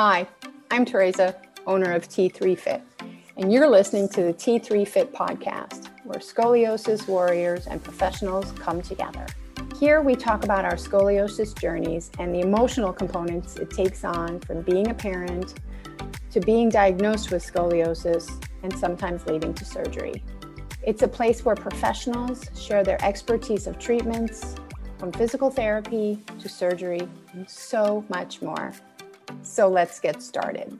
Hi, I'm Teresa, owner of T3 Fit, and you're listening to the T3 Fit podcast, where scoliosis warriors and professionals come together. Here we talk about our scoliosis journeys and the emotional components it takes on from being a parent to being diagnosed with scoliosis and sometimes leading to surgery. It's a place where professionals share their expertise of treatments, from physical therapy to surgery, and so much more. So let's get started.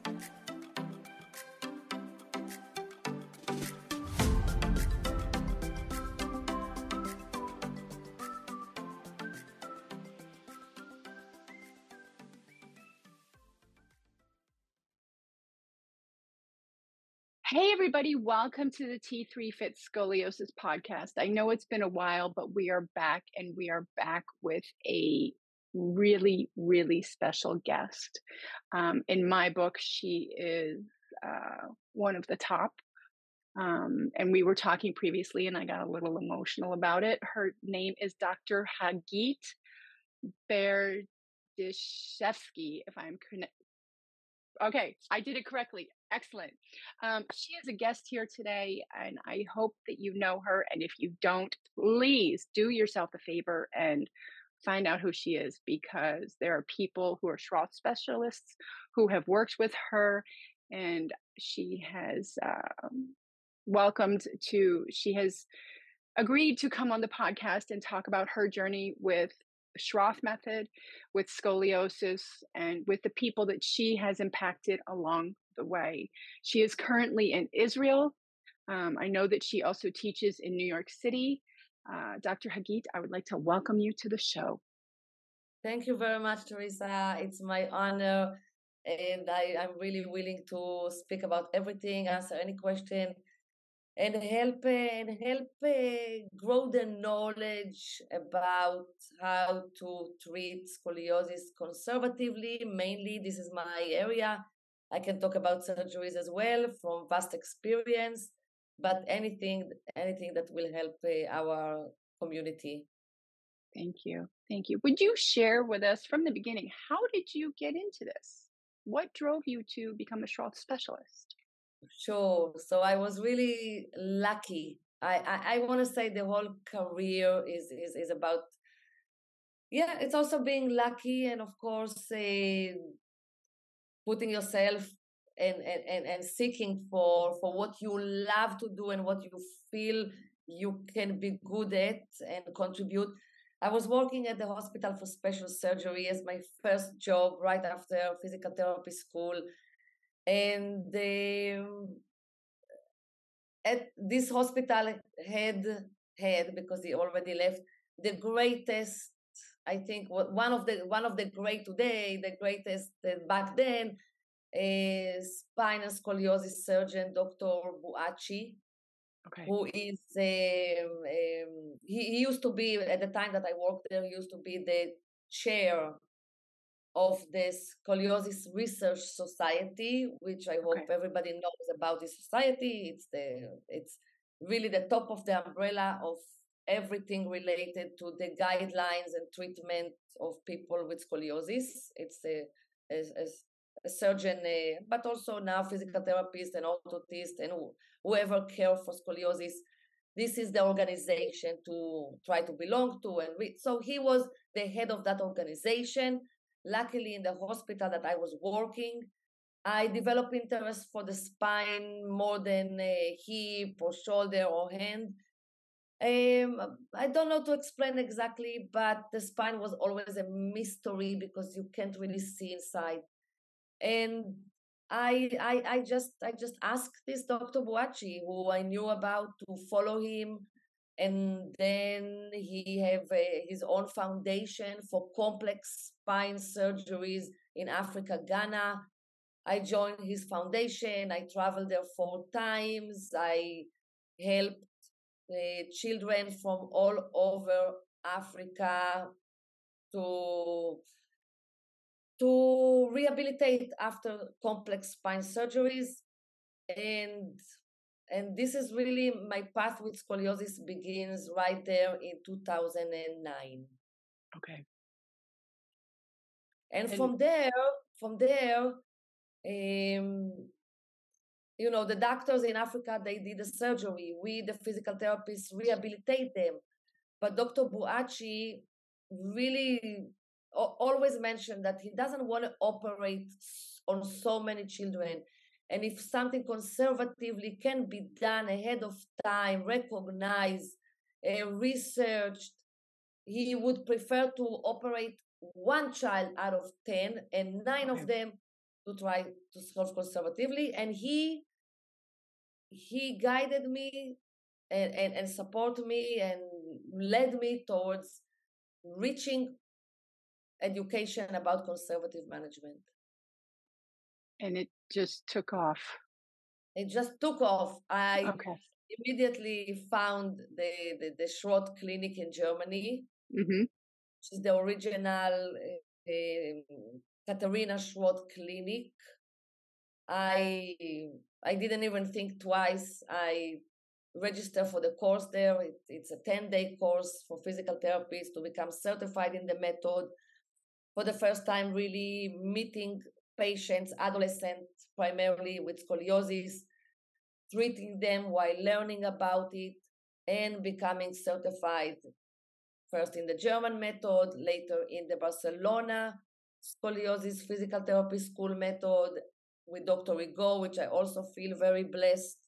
Hey, everybody, welcome to the T3 Fit Scoliosis podcast. I know it's been a while, but we are back and we are back with a really, really special guest. Um, in my book, she is uh, one of the top. Um, and we were talking previously, and I got a little emotional about it. Her name is Dr. Hagit Berdishevsky, if I'm correct. Okay, I did it correctly. Excellent. Um, she is a guest here today, and I hope that you know her. And if you don't, please do yourself a favor and find out who she is because there are people who are Schroth specialists who have worked with her, and she has um, welcomed to, she has agreed to come on the podcast and talk about her journey with Schroth method, with scoliosis, and with the people that she has impacted along the way. She is currently in Israel. Um, I know that she also teaches in New York City uh, Dr. Hagit, I would like to welcome you to the show. Thank you very much, Teresa. It's my honor, and I, am really willing to speak about everything, answer any question, and help and help uh, grow the knowledge about how to treat scoliosis conservatively. Mainly, this is my area. I can talk about surgeries as well from vast experience but anything anything that will help uh, our community. Thank you thank you. Would you share with us from the beginning how did you get into this? What drove you to become a Schroth specialist? Sure so i was really lucky. I i, I want to say the whole career is is is about yeah it's also being lucky and of course uh, putting yourself and, and, and seeking for, for what you love to do and what you feel you can be good at and contribute. I was working at the hospital for special surgery as my first job right after physical therapy school. And um, at this hospital had had because he already left the greatest I think one of the one of the great today, the greatest back then a spinal scoliosis surgeon, Dr. Boachie, okay. who is um, um, he, he, used to be at the time that I worked there. He used to be the chair of the Scoliosis Research Society, which I hope okay. everybody knows about this society. It's the it's really the top of the umbrella of everything related to the guidelines and treatment of people with scoliosis. It's a, a, a a surgeon, uh, but also now physical therapist and orthotist and whoever care for scoliosis. This is the organization to try to belong to. And re- so he was the head of that organization. Luckily, in the hospital that I was working, I developed interest for the spine more than a hip or shoulder or hand. Um, I don't know to explain exactly, but the spine was always a mystery because you can't really see inside and I, I I just I just asked this Dr. Boachie, who I knew about, to follow him, and then he have a, his own foundation for complex spine surgeries in Africa, Ghana. I joined his foundation. I traveled there four times. I helped uh, children from all over Africa to to rehabilitate after complex spine surgeries and and this is really my path with scoliosis begins right there in 2009 okay and, and from there from there um, you know, the doctors in Africa, they did the surgery. We, the physical therapists, rehabilitate them. But Dr. Boachie really always mentioned that he doesn't want to operate on so many children. And if something conservatively can be done ahead of time, recognized, uh, researched, he would prefer to operate one child out of 10 and nine of them to try to solve conservatively. And he he guided me and, and, and support me and led me towards reaching education about conservative management. And it just took off. It just took off. I okay. immediately found the, the, the Schroth Clinic in Germany, mm-hmm. which is the original uh, Katharina Schroth Clinic. I I didn't even think twice. I register for the course there. It, it's a 10 day course for physical therapists to become certified in the method. For the first time, really meeting patients, adolescents primarily with scoliosis, treating them while learning about it, and becoming certified first in the German method, later in the Barcelona scoliosis physical therapy school method with Dr. Rigo, which I also feel very blessed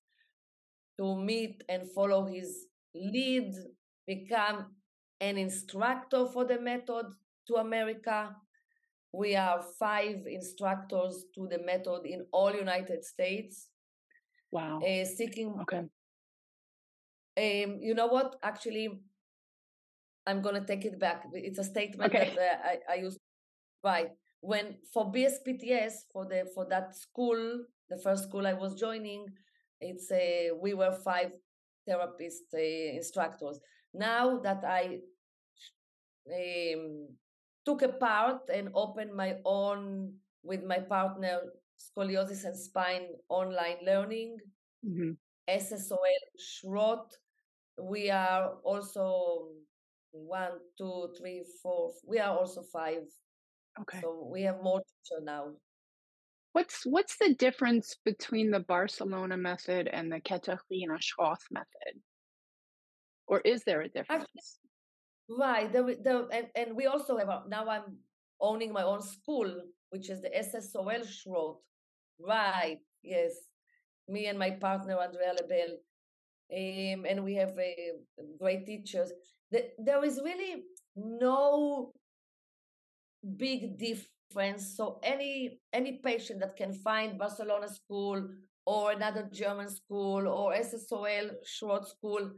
to meet and follow his lead, become an instructor for the method to America. We are five instructors to the method in all United States. Wow. Uh, seeking. Okay. Um, you know what? Actually, I'm going to take it back. It's a statement okay. that uh, I, I used. Right. When for BSPTS, for the for that school, the first school I was joining, it's a we were five therapist uh, instructors. Now that I um, took a part and opened my own with my partner scoliosis and spine online learning. Mm-hmm. ssol Schroth we are also one two three four we are also five. Okay. So we have more teacher now. What's what's the difference between the barcelona method and the Katharina Schroth method? Or is there a difference Right. The, the, and, and we also have, a, now I'm owning my own school, which is the SSOL Schroth. Right. Yes. Me and my partner, Andrea Lebel. Um, and we have uh, great teachers. The, there is really no big difference. So any any patient that can find Barcelona school or another German school or SSOL Schroth school,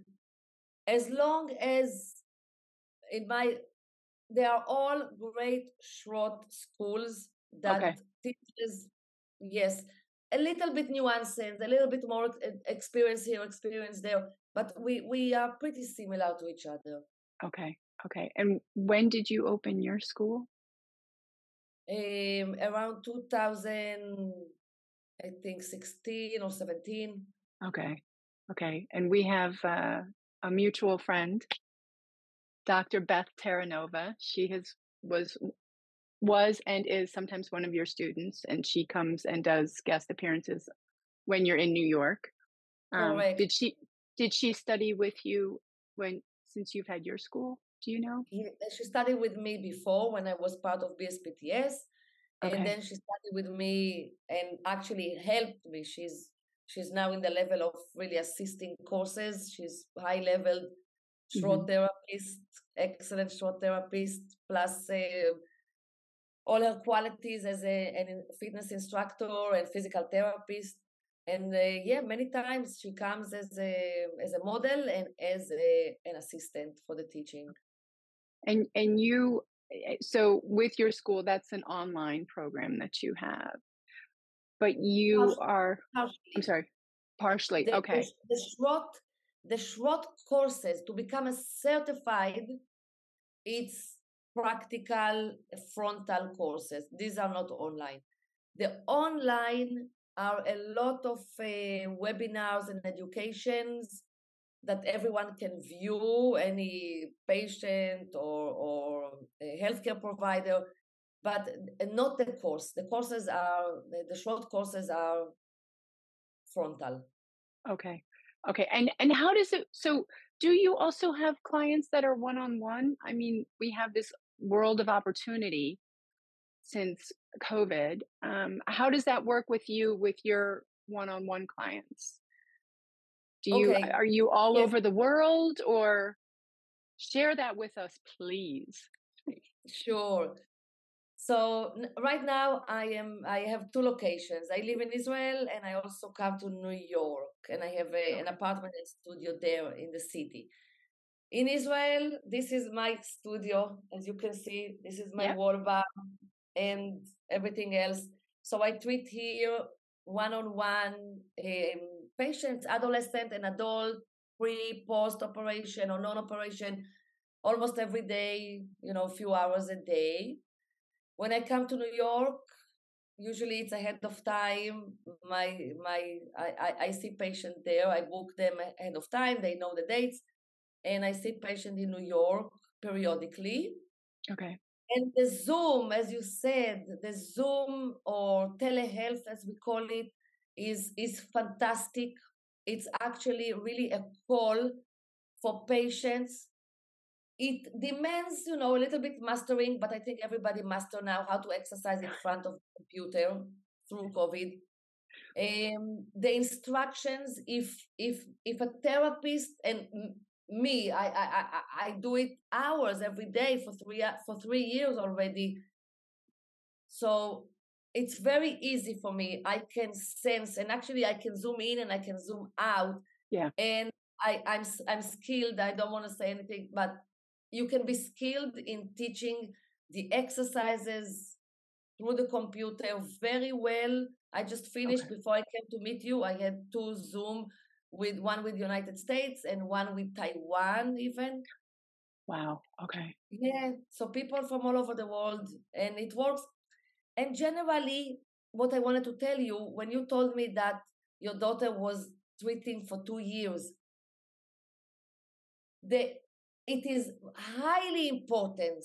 as long as in my they are all great Schroth schools that okay. teaches yes a little bit nuances a little bit more experience here experience there but we we are pretty similar to each other. Okay okay and when did you open your school? Um around 2000 i think 16 or 17 okay okay and we have uh, a mutual friend Dr. Beth Terranova. She has was was and is sometimes one of your students, and she comes and does guest appearances when you're in New York. Um, right. Did she did she study with you when since you've had your school? Do you know? Yeah, she studied with me before when I was part of BSPTS, okay. and then she studied with me and actually helped me. She's she's now in the level of really assisting courses. She's high level Schroth mm-hmm. therapist, excellent Schroth therapist, plus uh, all her qualities as a, fitness instructor and physical therapist. And uh, yeah, many times she comes as a as a model and as a, an assistant for the teaching. And and you, eh, so with your school, that's an online program that you have, but you partially, are. Partially. I'm sorry, partially. The, okay. The, the Schroth the Schroth courses to become a certified, it's practical frontal courses. These are not online. The online are a lot of uh, webinars and educations that everyone can view, any patient or, or healthcare provider but not the course. The courses are the Schroth courses are frontal. Okay. Okay. And and how does it so do you also have clients that are one on one? I mean, we have this world of opportunity since COVID. Um, how does that work with you with your one on one clients? Do you Okay. are you all Yes, over the world or share that with us, please? sure. So right now I am I have two locations. I live in Israel and I also come to New York and I have a, an apartment and studio there in the city. In Israel, this is my studio. As you can see, this is my Yeah. wall bar and everything else. So I treat here one-on-one um, patients, adolescent and adult, pre, post operation or non-operation, almost every day, you know, a few hours a day. When I come to New York, usually it's ahead of time. My my I, I, I see patient there. I book them ahead of time. They know the dates, and I see patient in New York periodically. Okay. And the Zoom, as you said, the Zoom or telehealth, as we call it, is is fantastic. It's actually really a call for patients. It demands, you know, a little bit mastering, but I think everybody master now how to exercise in front of the computer through COVID. Um, the instructions, if if if a therapist and me, I I I, I do it hours every day for three for three years already. So it's very easy for me. I can sense, and actually, I can zoom in and I can zoom out, Yeah. and I I'm I'm skilled. I don't want to say anything, but you can be skilled in teaching the exercises through the computer very well. I just finished Okay. before I came to meet you. I had two Zoom with one with the United States and one with Taiwan even. Wow. Okay. Yeah, so people from all over the world and it works. And generally what I wanted to tell you when you told me that your daughter was treating for 2 years, the it is highly important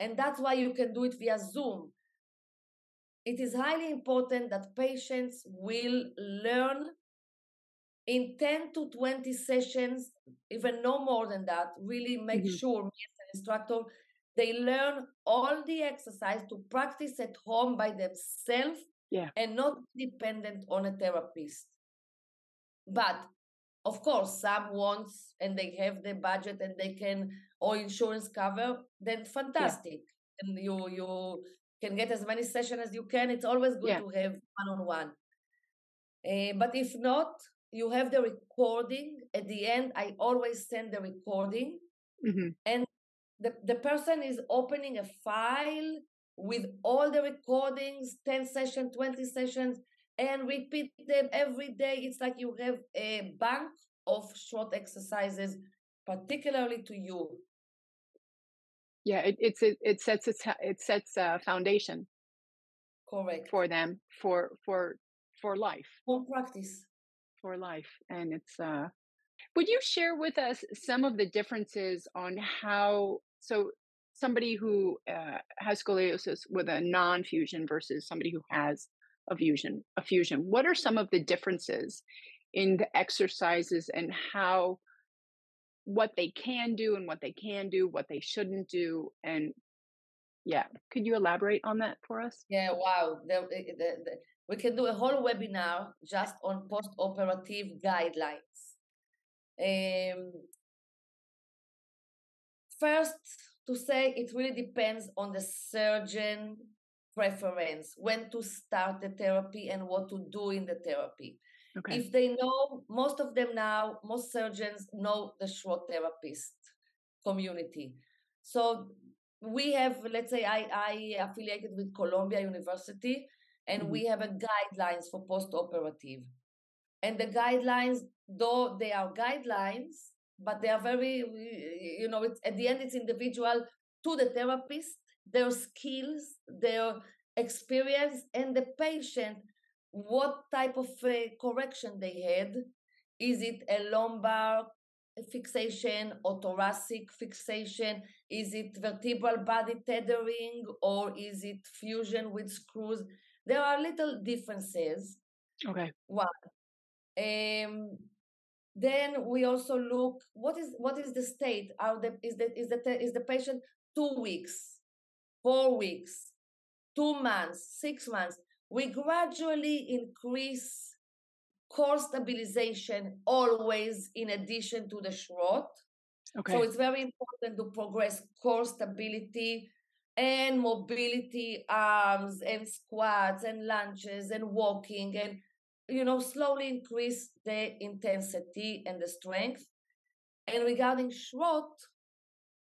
and that's why you can do it via Zoom it is highly important that patients will learn in 10 to 20 sessions, even no more than that. Really make hmm sure, me as an instructor, they learn all the exercise to practice at home by themselves Yeah. and not dependent on a therapist. But of course, some wants and they have the budget and they can or insurance cover, then Yeah. fantastic. And you you can get as many sessions as you can. It's always good Yeah. to have one-on-one. Uh, but if not, you have the recording. At the end, I always send the recording, hmm and the, the person is opening a file with all the recordings 10 sessions, 20 sessions, and repeat them every day. It's like you have a bank of short exercises, particularly to you. Yeah. It, it's it, it sets a it sets a foundation Correct. for them for for for life for practice. for life, and it's uh. Would you share with us some of the differences on how so somebody who uh, has scoliosis with a non-fusion versus somebody who has fusion a fusion? What are some of the differences in the exercises and how what they can do and what they can do, what they shouldn't do, and yeah, could you elaborate on that for us? Yeah, wow. The, the, the, we can do a whole webinar just on post-operative guidelines. Um, first, to say it really depends on the surgeon preference, when to start the therapy and what to do in the therapy. Okay. If they know, most of them now, most surgeons know the Schroth therapist community. So we have, let's say, I, I affiliated with Columbia University, and hmm we have a guidelines for post-operative. And the guidelines, though they are guidelines, but they are very, you know, it's at the end it's individual to the therapist, their skills, their experience, and the patient. What type of uh, correction they had? Is it a lumbar fixation or thoracic fixation? Is it vertebral body tethering or is it fusion with screws? There are little differences. Okay. One. Um, then we also look what is what is the state? Are the is the is the is the patient two weeks, four weeks, two months, six months? We gradually increase core stabilization always in addition to the Schroth. Okay. So it's very important to progress core stability and mobility, arms and squats and lunges and walking and you know slowly increase the intensity and the strength. And regarding Schroth,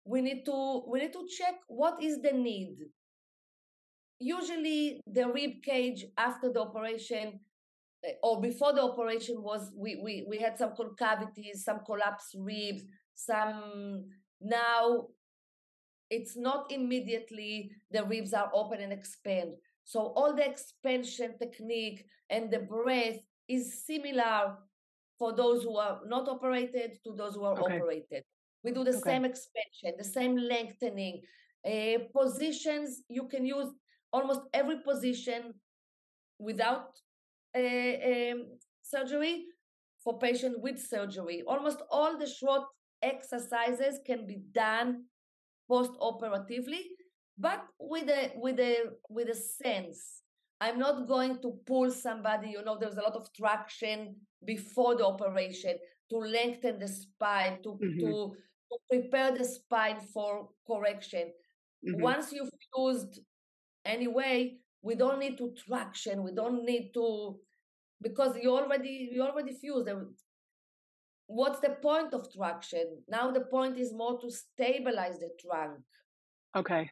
we need to we need to check what is the need. Usually the rib cage after the operation Eh, or before the operation was we we we had some concavities, some collapsed ribs, some now it's not immediately the ribs are open and expand. So all the expansion technique and the breath is similar for those who are not operated to those who are okay. operated. We do the okay. same expansion, the same lengthening. Uh, positions you can use almost every position without um, surgery for patient with surgery. Almost all the Schroth exercises can be done post-operatively, but with a with a with a sense. I'm not going to pull somebody, you know, there's a lot of traction before the operation to lengthen the spine, to, mm-hmm. to, to prepare the spine for correction. Mm-hmm. Once you've used anyway, we don't need to traction we don't need to because you already you already fused what's the point of traction now the point is more to stabilize the trunk okay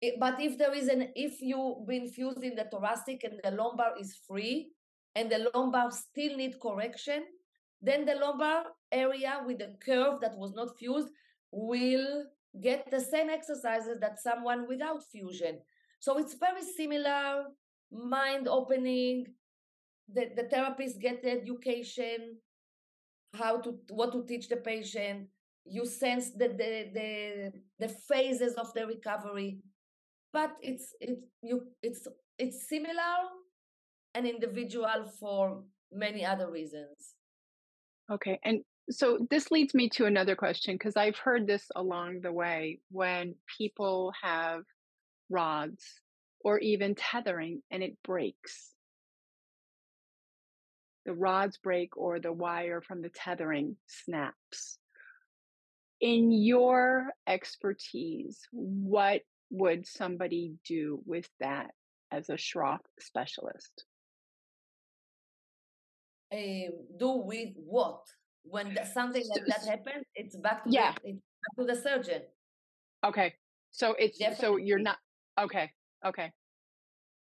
it, but if there is an if you've been fused in the thoracic and the lumbar is free and the lumbar still need correction then the lumbar area with the curve that was not fused will get the same exercises that someone without fusion so it's very similar, mind opening. The, the therapist get the education, how to what to teach the patient. You sense the the the, the phases of the recovery, but it's it's you it's it's similar and individual for many other reasons. Okay, and so this leads me to another question because I've heard this along the way when people have rods or even tethering and it breaks. The rods break or the wire from the tethering snaps. In your expertise, what would somebody do with that as a Schroth specialist? Um, do with what? When something like that happens, it's back to yeah. the, it's back to the surgeon. Okay, so it's Definitely. so you're not Okay. Okay.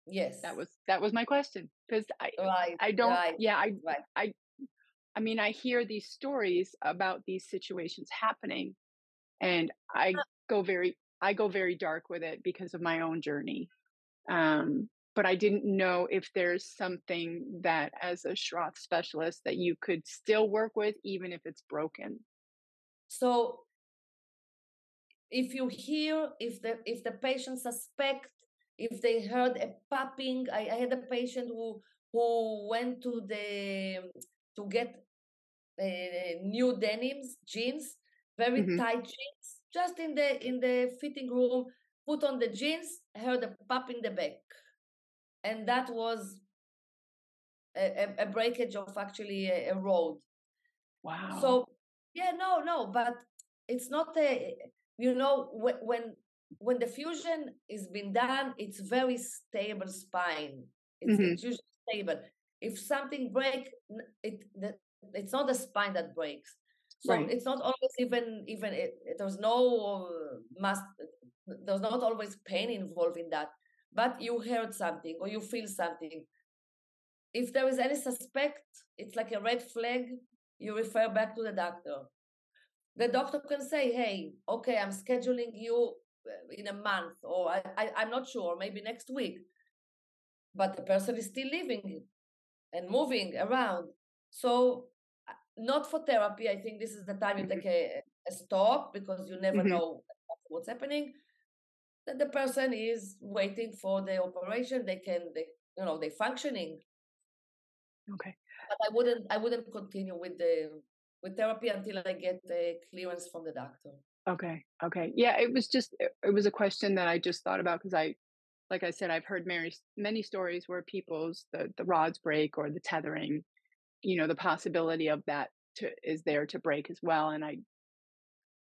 Yes. That was that was my question because I right, I don't right, yeah I right. I I mean I hear these stories about these situations happening and I go very I go very dark with it because of my own journey. Um but I didn't know if there's something that as a Schroth specialist that you could still work with even if it's broken. So if you hear if the if the patient suspect if they heard a popping I, I had a patient who who went to the to get uh, new denims jeans very mm-hmm. tight jeans just in the in the fitting room put on the jeans heard a pop in the back and that was a, a, breakage of actually a, a road. Wow. so yeah no no but it's not a you know when when the fusion is been done it's very stable spine. It's, mm-hmm. it's usually stable. If something break it the, it's not the spine that breaks. So right. it's not always even even it, it, there's no must there's not always pain involved in that but you heard something or you feel something if there is any suspect it's like a red flag you refer back to the doctor the doctor can say, hey, okay, I'm scheduling you uh, in a month, or I, I, I'm not sure, maybe next week. But the person is still living and moving around. So not for therapy. I think this is the time you take mm-hmm. a, a stop because you never mm-hmm. know what's happening. That the person is waiting for the operation. They can, they, you know, they're functioning. Okay. But I wouldn't, I wouldn't continue with the with therapy until I get the clearance from the doctor. Okay. Okay. Yeah, it was just it was a question that I just thought about because I like I said I've heard many many stories where people's the the rods break or the tethering, you know, the possibility of that to is there to break as well and I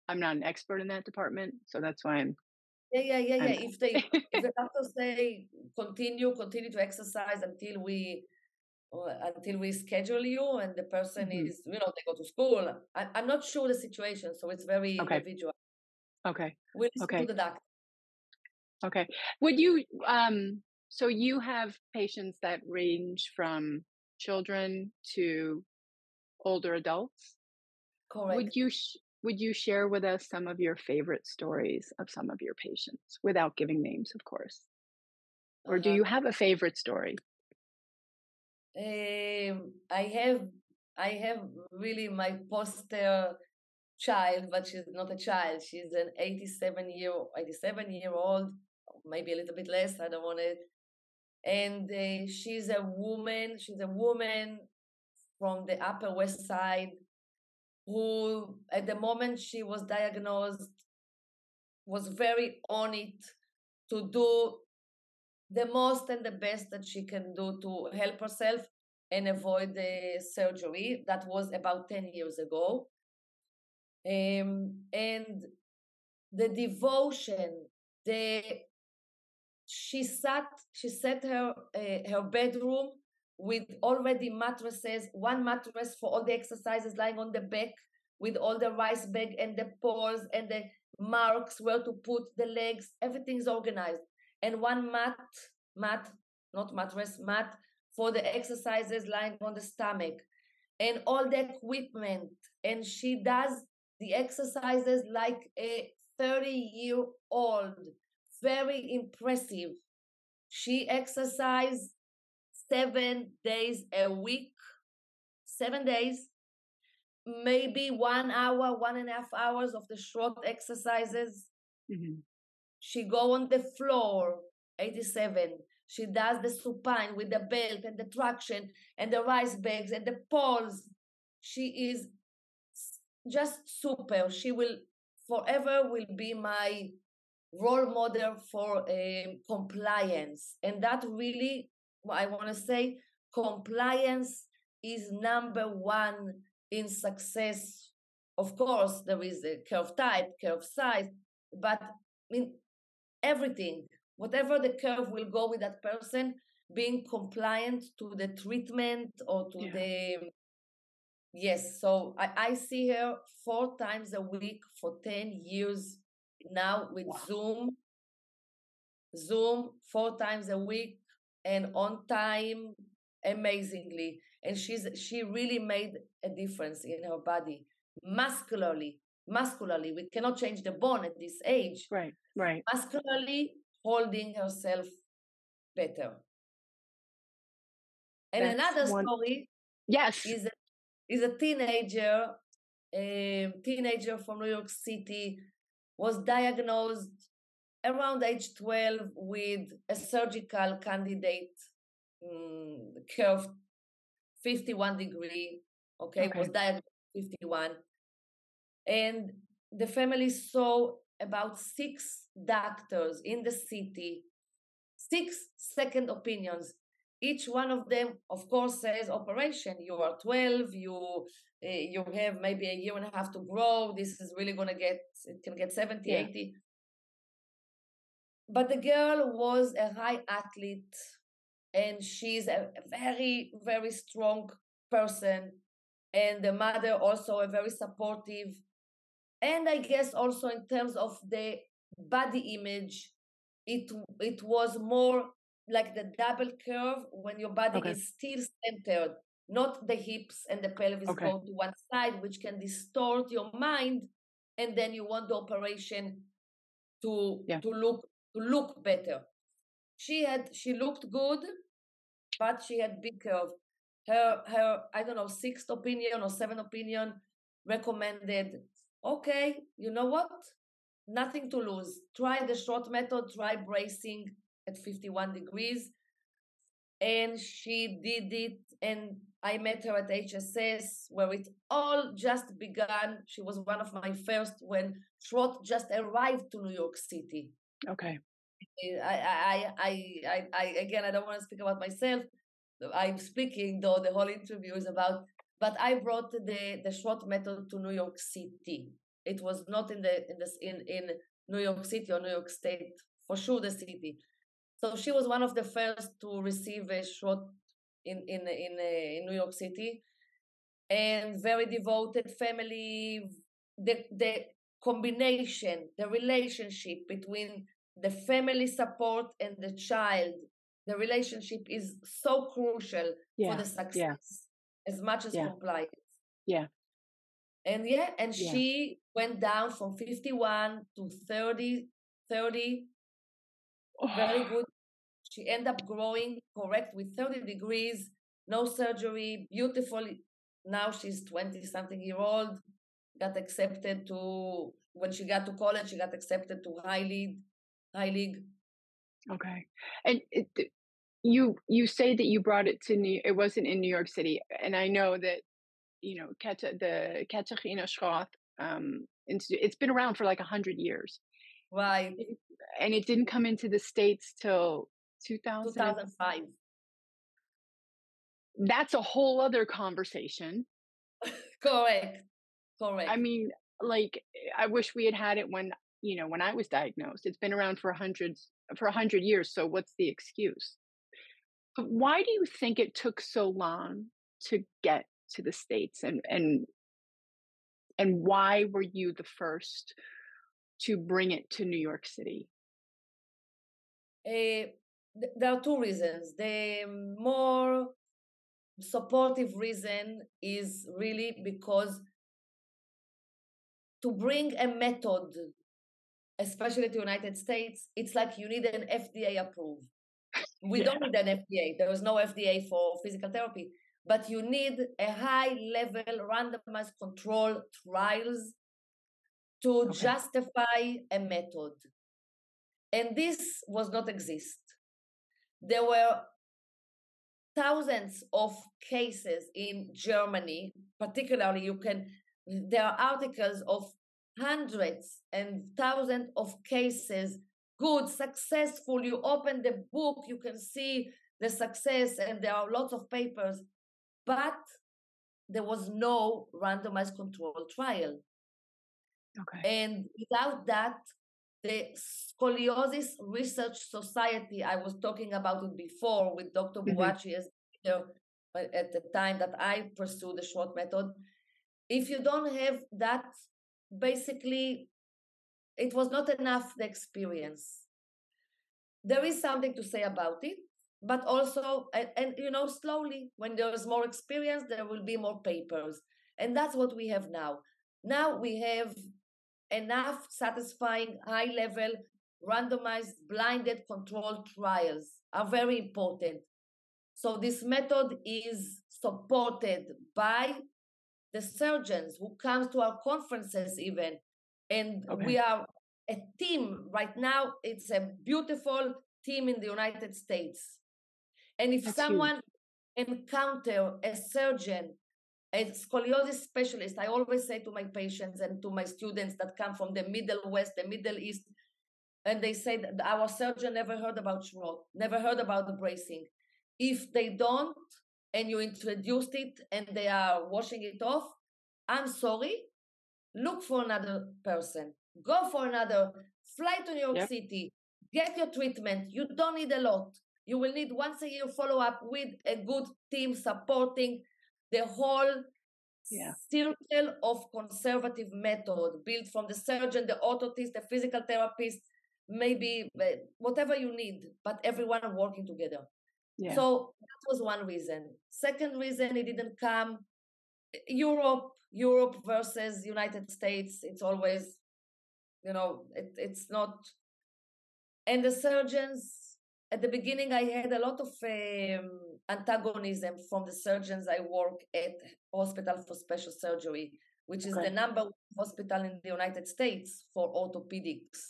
I'm not an expert in that department, so that's why I'm yeah, yeah, yeah, yeah. if they if the doctors say continue, continue to exercise until we until we schedule you and the person mm-hmm. is you know they go to school I, am not sure the situation so it's very okay. individual okay we listen okay. to the doctor okay would you um so you have patients that range from children to older adults correct would you would you share with us some of your favorite stories of some of your patients without giving names of course or uh-huh. do you have a favorite story um, I have I have really my poster child, but she's not a child. She's an 87 year 87 year old, maybe a little bit less. I don't want it. And uh, she's a woman. She's a woman from the Upper West Side who, at the moment she was diagnosed, was very on it to do the most and the best that she can do to help herself and avoid the surgery. That was about 10 years ago. Um, and the devotion, the she sat she set her uh, her bedroom with already mattresses, one mattress for all the exercises lying on the back with all the rice bag and the poles and the marks where to put the legs. Everything's organized and one mat, mat, not mattress, mat for the exercises lying on the stomach and all the equipment. And she does the exercises like a 30 year old. Very impressive. She exercises seven days a week, seven days, maybe one hour, one and a half hours of the Schroth exercises. Mm-hmm. She go on the floor, 87. She does the supine with the belt and the traction and the rice bags and the poles. She is just super. She will forever will be my role model for um, compliance. And that really, I want to say, compliance is number one in success. Of course, there is a curve type, curve size, but I mean, everything, whatever the curve will go with that person, being compliant to the treatment or to yeah. the yes. So I, I see her four times a week for 10 years now with wow. Zoom. Zoom four times a week and on time amazingly. And she's she really made a difference in her body muscularly muscularly. We cannot change the bone at this age. Right, right. Muscularly holding herself better. And That's another one... story yes. is a, is a teenager, a teenager from New York City, was diagnosed around age 12 with a surgical candidate um, curve 51 degree okay, okay. was diagnosed 51 and the family saw about six doctors in the city, six second opinions. Each one of them, of course, says operation. You are 12, you uh, you have maybe a year and a half to grow. This is really going to get, it can get 70, yeah. 80. But the girl was a high athlete and she's a very, very strong person. And the mother also a very supportive and i guess also in terms of the body image it it was more like the double curve when your body okay. is still centered not the hips and the pelvis okay. go to one side which can distort your mind and then you want the operation to yeah. to look to look better she had she looked good but she had big curve her her I don't know sixth opinion or seventh opinion recommended. Okay, you know what? Nothing to lose. Try the Schroth method. Try bracing at 51 degrees, and she did it. And I met her at HSS where it all just began. She was one of my first when Schroth just arrived to New York City. Okay. I, I, I, I, I, again, I don't want to speak about myself. I'm speaking, though the whole interview is about. But I brought the the Schroth method to New York City. It was not in the in this in in New York City or New York State for sure the city. So she was one of the first to receive a Schroth in in in, uh, in New York City, and very devoted family. The the combination, the relationship between the family support and the child the relationship is so crucial yeah. for the success yeah. as much as yeah. compliance yeah and yeah and she went down from 51 to 30 30 oh. very good she ended up growing correct with 30 degrees no surgery beautiful now she's 20 something year old got accepted to when she got to college she got accepted to Ivy League Ivy League Okay. And it, you you say that you brought it to New. It wasn't in New York City, and I know that you know the Katharina Schroth um, Institute. It's been around for like a hundred years, right? And it didn't come into the states till 2000? 2005. That's a whole other conversation. Correct. Correct. I mean, like, I wish we had had it when you know when I was diagnosed. It's been around for hundreds for a hundred years. So what's the excuse? But why do you think it took so long to get to the states, and and and why were you the first to bring it to New York City? Uh, there are two reasons. The more supportive reason is really because to bring a method especially to United States, it's like you need an FDA approved. We yeah. don't need an FDA. There is no FDA for physical therapy, but you need a high level randomized control trials to okay. justify a method. And this was not exist. There were thousands of cases in Germany, particularly you can there are articles of hundreds and thousands of cases. Good successful. You open the book you can see the success and there are lots of papers. But there was no randomized controlled trial. Okay. And without that the scoliosis research society i was talking about it before with dr mm-hmm. Boachie as at the time that i pursued the Schroth method if you don't have that basically it was not enough the experience. There is something to say about it but also and, and, you know slowly when there is more experience there will be more papers and that's what we have now. Now we have enough satisfying high level randomized blinded controlled trials are very important. So this method is supported by the surgeons who comes to our conferences even and okay. we are a team right now it's a beautiful team in the united states and if That's someone huge. encounter a surgeon a scoliosis specialist i always say to my patients and to my students that come from the middle west the middle east and they say that our surgeon never heard about Schroth, never heard about the bracing if they don't and you introduced it and they are washing it off, I'm sorry. Look for another person. Go for another. Fly to New York yep. City. Get your treatment. You don't need a lot. You will need once a year follow up with a good team supporting the whole yeah. circle of conservative method built from the surgeon, the orthotist, the physical therapist, maybe eh, whatever you need, but everyone working together. Yeah. So that was one reason. Second reason, it didn't come. Europe, Europe versus United States. It's always, you know, it, it's not. And the surgeons at the beginning i had a lot of um, antagonism from the surgeons i work at hospital for special surgery which is okay. the number one hospital in the united states for orthopedics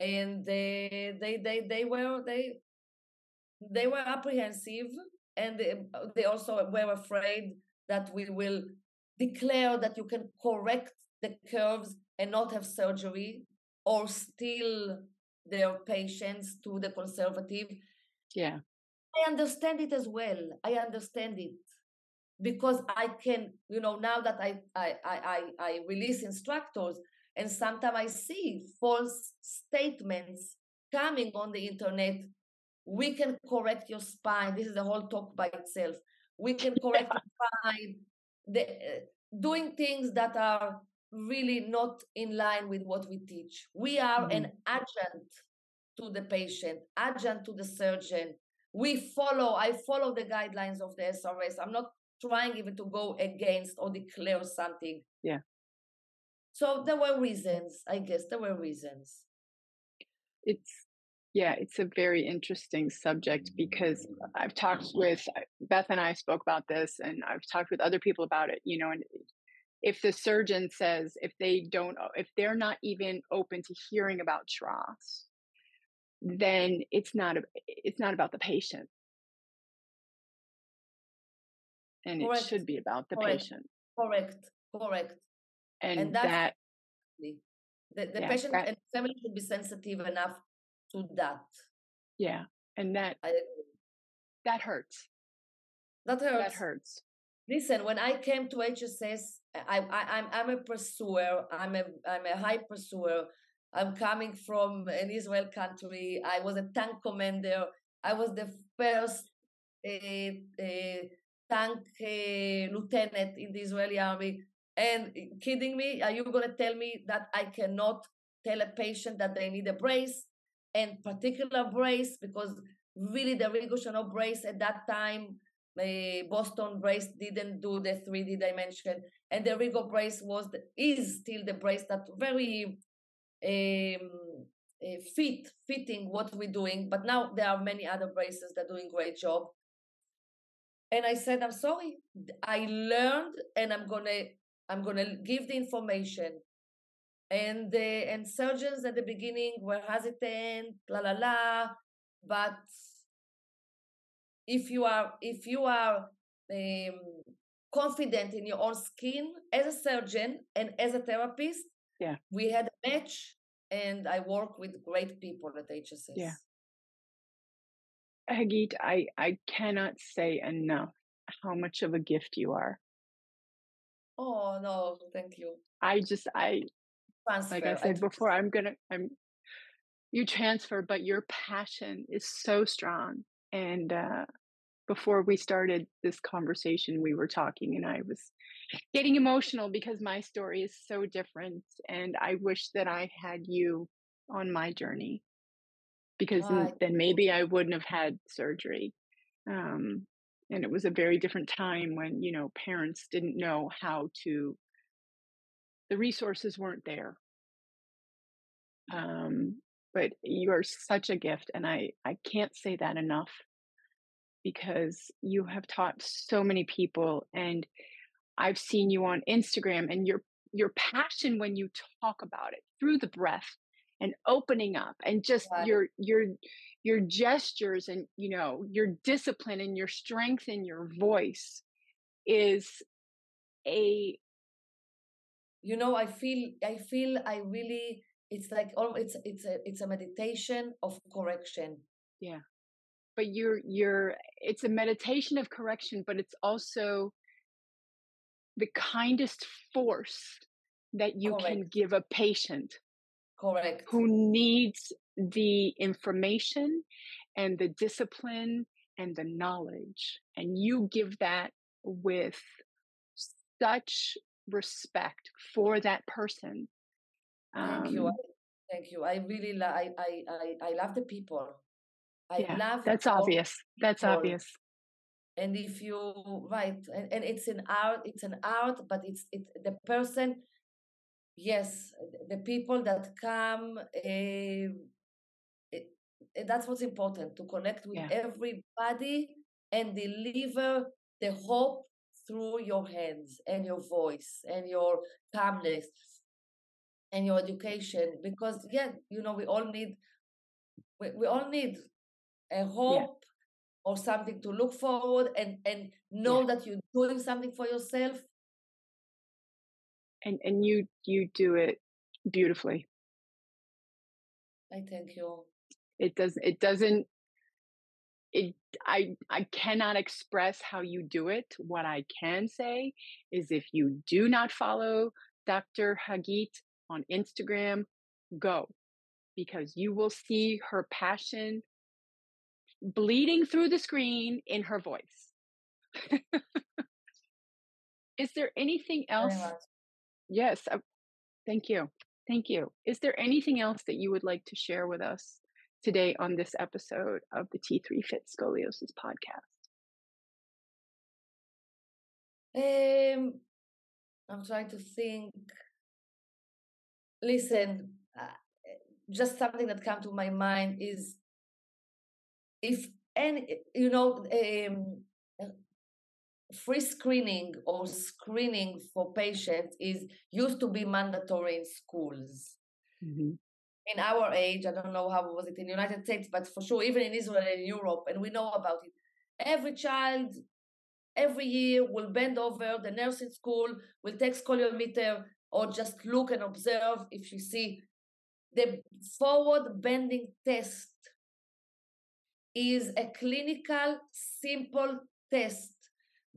and they they they, they were they they were apprehensive and they, they also were afraid that we will declare that you can correct the curves and not have surgery or steal their patients to the conservative. Yeah. I understand it as well. I understand it because I can, you know, now that I I I I release instructors and sometimes I see false statements coming on the internet. We can correct your spine. This is a whole talk by itself. We can correct your spine. The, uh, doing things that are really not in line with what we teach. We are mm-hmm. an agent to the patient, agent to the surgeon. We follow, I follow the guidelines of the SRS. I'm not trying even to go against or declare something. Yeah. So there were reasons, I guess there were reasons. It's yeah, it's a very interesting subject because I've talked with Beth and I spoke about this and I've talked with other people about it, you know, and if the surgeon says if they don't uh, if they're not even open to hearing about Schroth then it's not a, it's not about the patient and correct. it should be about the correct. patient correct correct and, and that the, the yeah, patient that, and family should be sensitive enough to that yeah and that that hurts that hurts that hurts listen when i came to hss I, I I'm I'm a pursuer. I'm a I'm a high pursuer. I'm coming from an Israel country. I was a tank commander. I was the first uh, uh, tank uh, lieutenant in the Israeli army. And kidding me? Are you going to tell me that I cannot tell a patient that they need a brace and particular brace because really the Rigo brace at that time Boston brace didn't do the 3D dimension, and the Rigo brace was the, is still the brace that very um, uh, fit fitting what we're doing. But now there are many other braces that doing great job. And I said, I'm sorry, I learned, and I'm gonna I'm gonna give the information. And the and surgeons at the beginning were hesitant, la la la, but if you are if you are um, confident in your own skin as a surgeon and as a therapist yeah. we had a match and i work with great people at hss yeah. Hagit, I, I cannot say enough how much of a gift you are. Oh no, thank you. I just I transfer. like I said before, I'm gonna I'm you transfer, but your passion is so strong and uh, before we started this conversation, we were talking, and I was getting emotional because my story is so different. And I wish that I had you on my journey because then maybe I wouldn't have had surgery. Um, and it was a very different time when, you know, parents didn't know how to, the resources weren't there. Um, but you are such a gift and i i can't say that enough because you have taught so many people and I've seen you on Instagram and your your passion when you talk about it through the breath and opening up and just right. your your your gestures and you know your discipline and your strength in your voice is a you know i feel i feel i really it's like oh it's it's a it's a meditation of correction yeah but you're you're it's a meditation of correction but it's also the kindest force that you Correct. can give a patient Correct. who needs the information and the discipline and the knowledge and you give that with such respect for that person thank um, you thank you i really love. I, I i i love the people I yeah, love that's obvious. That's people. obvious. And if you right, and, and it's an art, it's an art, but it's it the person. Yes, the people that come, uh, that's what's important to connect with Yeah. everybody and deliver the hope through your hands and your voice and your calmness and your education because yeah you know we all need we, we all need a hope or something to look forward and and know Yeah. that you're doing something for yourself And and you you do it beautifully. i thank you It does it doesn't it I I cannot express how you do it. What I can say is if you do not follow Dr. Hagit on Instagram, go because you will see her passion bleeding through the screen in her voice. is there anything else? Yes, uh, thank you. Thank you. Is there anything else that you would like to share with us today on this episode of the T3 Fit Scoliosis podcast? um i'm trying to think listen uh, just something that come to my mind is if any you know um, free screening or screening for patients is used to be mandatory in schools Mhm. In our age i don't know how was it in the united states but for sure even in israel and in europe and we know about it. Every child every year will bend over the nurse in school will take scoliometer or just look and observe if you see the forward bending test is a clinical simple test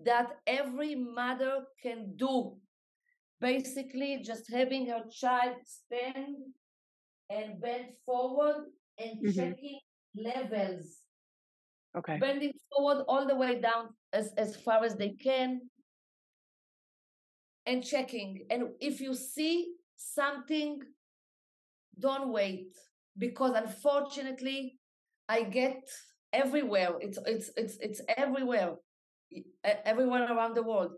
that every mother can do. Basically just having her child stand and bend forward and Mhm. checking levels. Okay. bending forward all the way down as, as far as they can. And checking. And if you see something don't wait. Because unfortunately i get everywhere. It's it's it's it's everywhere. Everywhere around the world.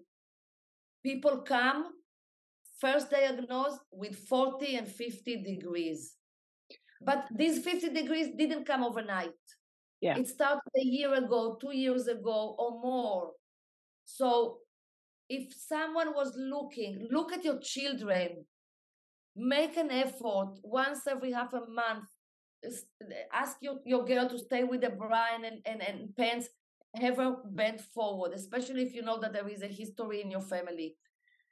People come first diagnosed with 40 and 50 degrees but these 50 degrees didn't come overnight. Yeah. it started a year ago two years ago or more. So if someone was looking look at your children. Make an effort. Once every half a month ask your, your girl to stay with the Brian and, and, and pants have her bent forward especially if you know that there is a history in your family.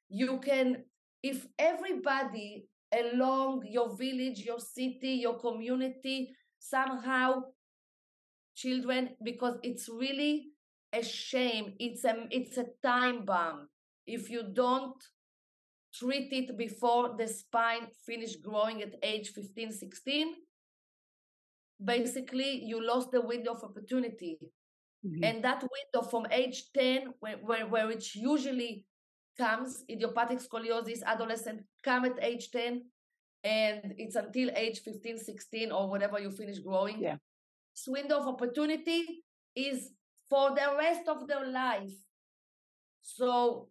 You can if everybody along your village your city your community somehow children because it's really a shame. It's a it's a time bomb. If you don't treat it before the spine finish growing at age 15 16 basically you lost the window of opportunity. Mhm. and that window from age 10 where, where, where it usually comes idiopathic scoliosis adolescent come at age 10 and it's until age 15 16 or whatever you finish growing. Yeah. this window of opportunity is for the rest of their life. So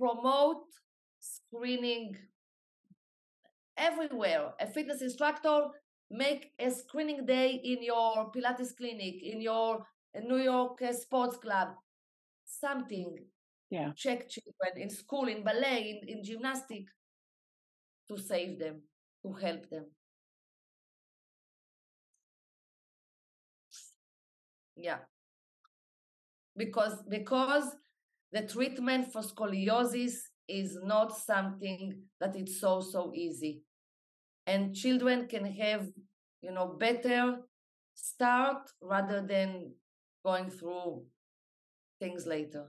promote screening everywhere. A fitness instructor make a screening day in your pilates clinic in your new york uh, sports club something Yeah. check children in school in ballet in, in gymnastic to save them to help them. Yeah. Because because the treatment for scoliosis is not something that it's so so easy. And children can have you know better start rather than going through things later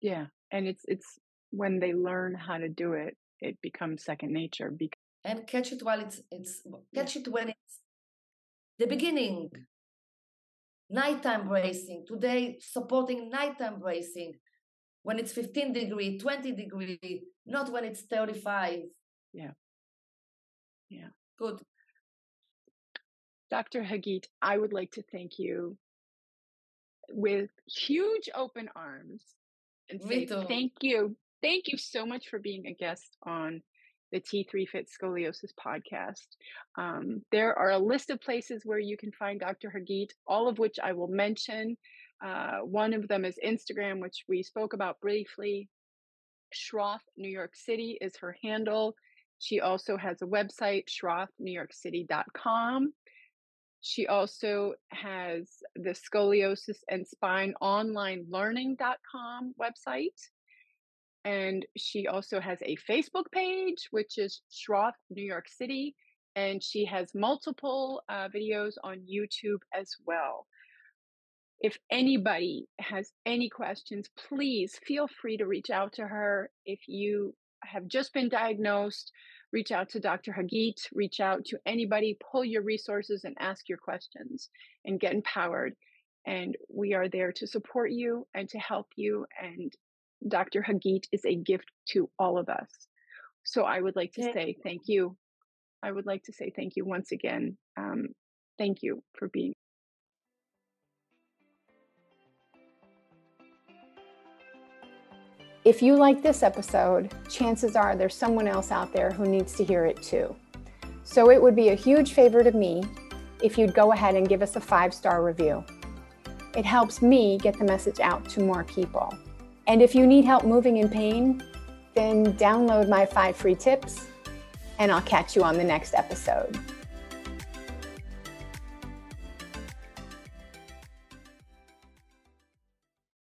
Yeah. And it's it's when they learn how to do it, it becomes second nature because and catch it while it's it's catch it when it's the beginning nighttime bracing today supporting nighttime bracing when it's 15 degree 20 degree not when it's 35 Yeah. Yeah. good Dr. Hagit, I would like to thank you with huge open arms and say too. thank you. Thank you so much for being a guest on the T3 Fit Scoliosis podcast. Um, there are a list of places where you can find Dr. Hagit, all of which I will mention. Uh, one of them is Instagram, which we spoke about briefly. Schroth, New York City is her handle. She also has a website, schrothnewyorkcity.com. She also has the scoliosis and spine online learning.com website. And she also has a Facebook page, which is Schroth New York City. And she has multiple uh, videos on YouTube as well. If anybody has any questions, please feel free to reach out to her. If you have just been diagnosed, reach out to Dr. Hagit, reach out to anybody, pull your resources and ask your questions and get empowered. And we are there to support you and to help you. And Dr. Hagit is a gift to all of us. So I would like to say thank you. I would like to say thank you once again. Um, thank you for being If you like this episode, chances are there's someone else out there who needs to hear it too. So it would be a huge favor to me if you'd go ahead and give us a five star review. It helps me get the message out to more people. And if you need help moving in pain, then download my five free tips, and I'll catch you on the next episode.